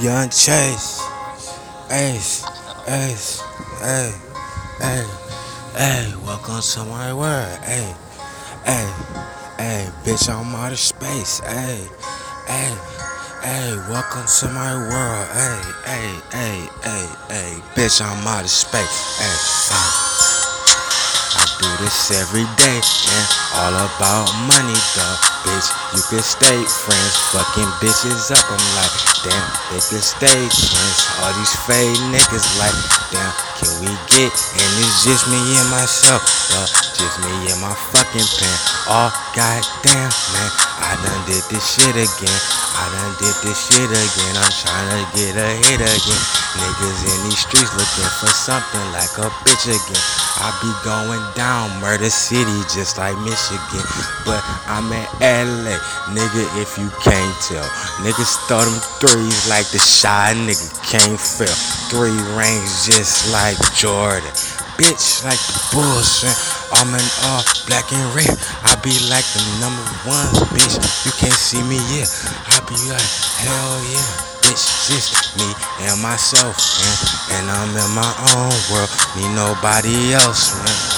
Young Chase. Ace. Ace. Hey. Hey. Hey. Welcome to my world. Hey. Hey. Hey. Bitch, I'm out of space. Hey. Hey. Hey. Welcome to my world. Hey. Hey. Hey. Hey. Hey. Bitch, I'm out of space. Hey. hey do this every day and all about money though bitch you can stay friends. Fucking bitches up I'm like damn they can stay friends. All these fake niggas like damn can we get and it's just me and myself though just me and my fucking pen. Oh goddamn man. I done did this shit again. I done did this shit again. I'm trying to get a hit again. Niggas in these streets looking for something like a bitch again. I be going down Murder City just like Michigan. But I'm in LA, nigga, if you can't tell. Niggas throw them threes like the shy nigga can't fail. Three rings just like Jordan. Bitch, like the Bulls, I'm in all black and red. I be like the number one, bitch. You can't see me, yeah. I be like, hell yeah bitch, just me and myself, man. And I'm in my own world, need nobody else, man.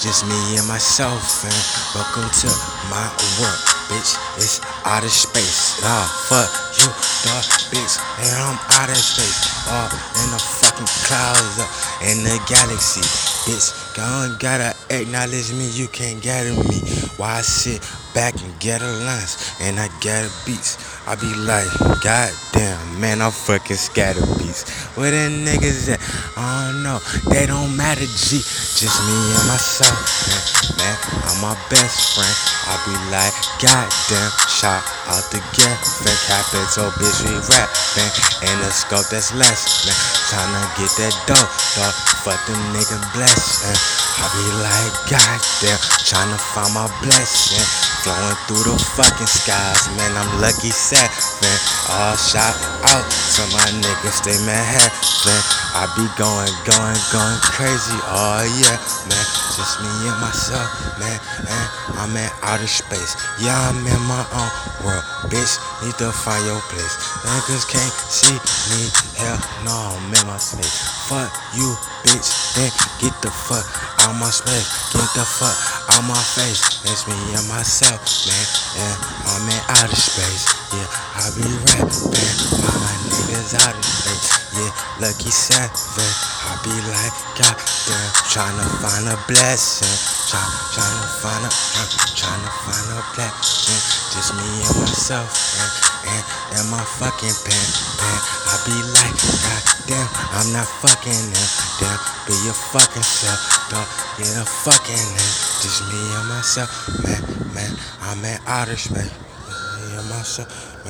Just me and myself, man. Welcome to my world, bitch. It's out of space. Ah, fuck you, dog, bitch. And I'm out of space. Oh, in the fucking clouds, uh, in the galaxy, bitch. God gotta acknowledge me, you can't gather me. Why I sit back and get a lines and I gather beats. I be like, God damn, man, I'm fucking scatter beats. Where the niggas at? I don't know, they don't matter, G. Just me and myself, man. man I'm my best friend. I be like, God damn, shout out the Geffen capital, bitch, we rapping. And the scope that's less, man. Tryna get that dope, dog. Fuck them niggas blessed, I be like, God damn, tryna find my blessing. Flowing through the fucking skies, man, I'm lucky man. All shot out to my niggas, stay Manhattan. I be going, going, going crazy, oh yeah, man. Just me and myself, man, and I'm in outer space. Yeah, I'm in my own world, bitch. Need to find your place. Niggas can't see me, hell no, I'm in my space. Fuck you, bitch, then get the fuck out my space. Get the fuck out my face. It's me and myself, man. Yeah, I'm in outer space. Yeah, I be rapping. My niggas out of space. Yeah, lucky seven. I be like, goddamn, trying to find a blessing. Try, tryna find a, uh, trying to find a blessing. Just me and myself, man. And, and my fucking pen, pen. Be like, goddamn, I'm not fucking them. Damn, be your fucking self, dog. Get a fucking name. Just me and myself, man, man. I'm in outer space. Me and myself.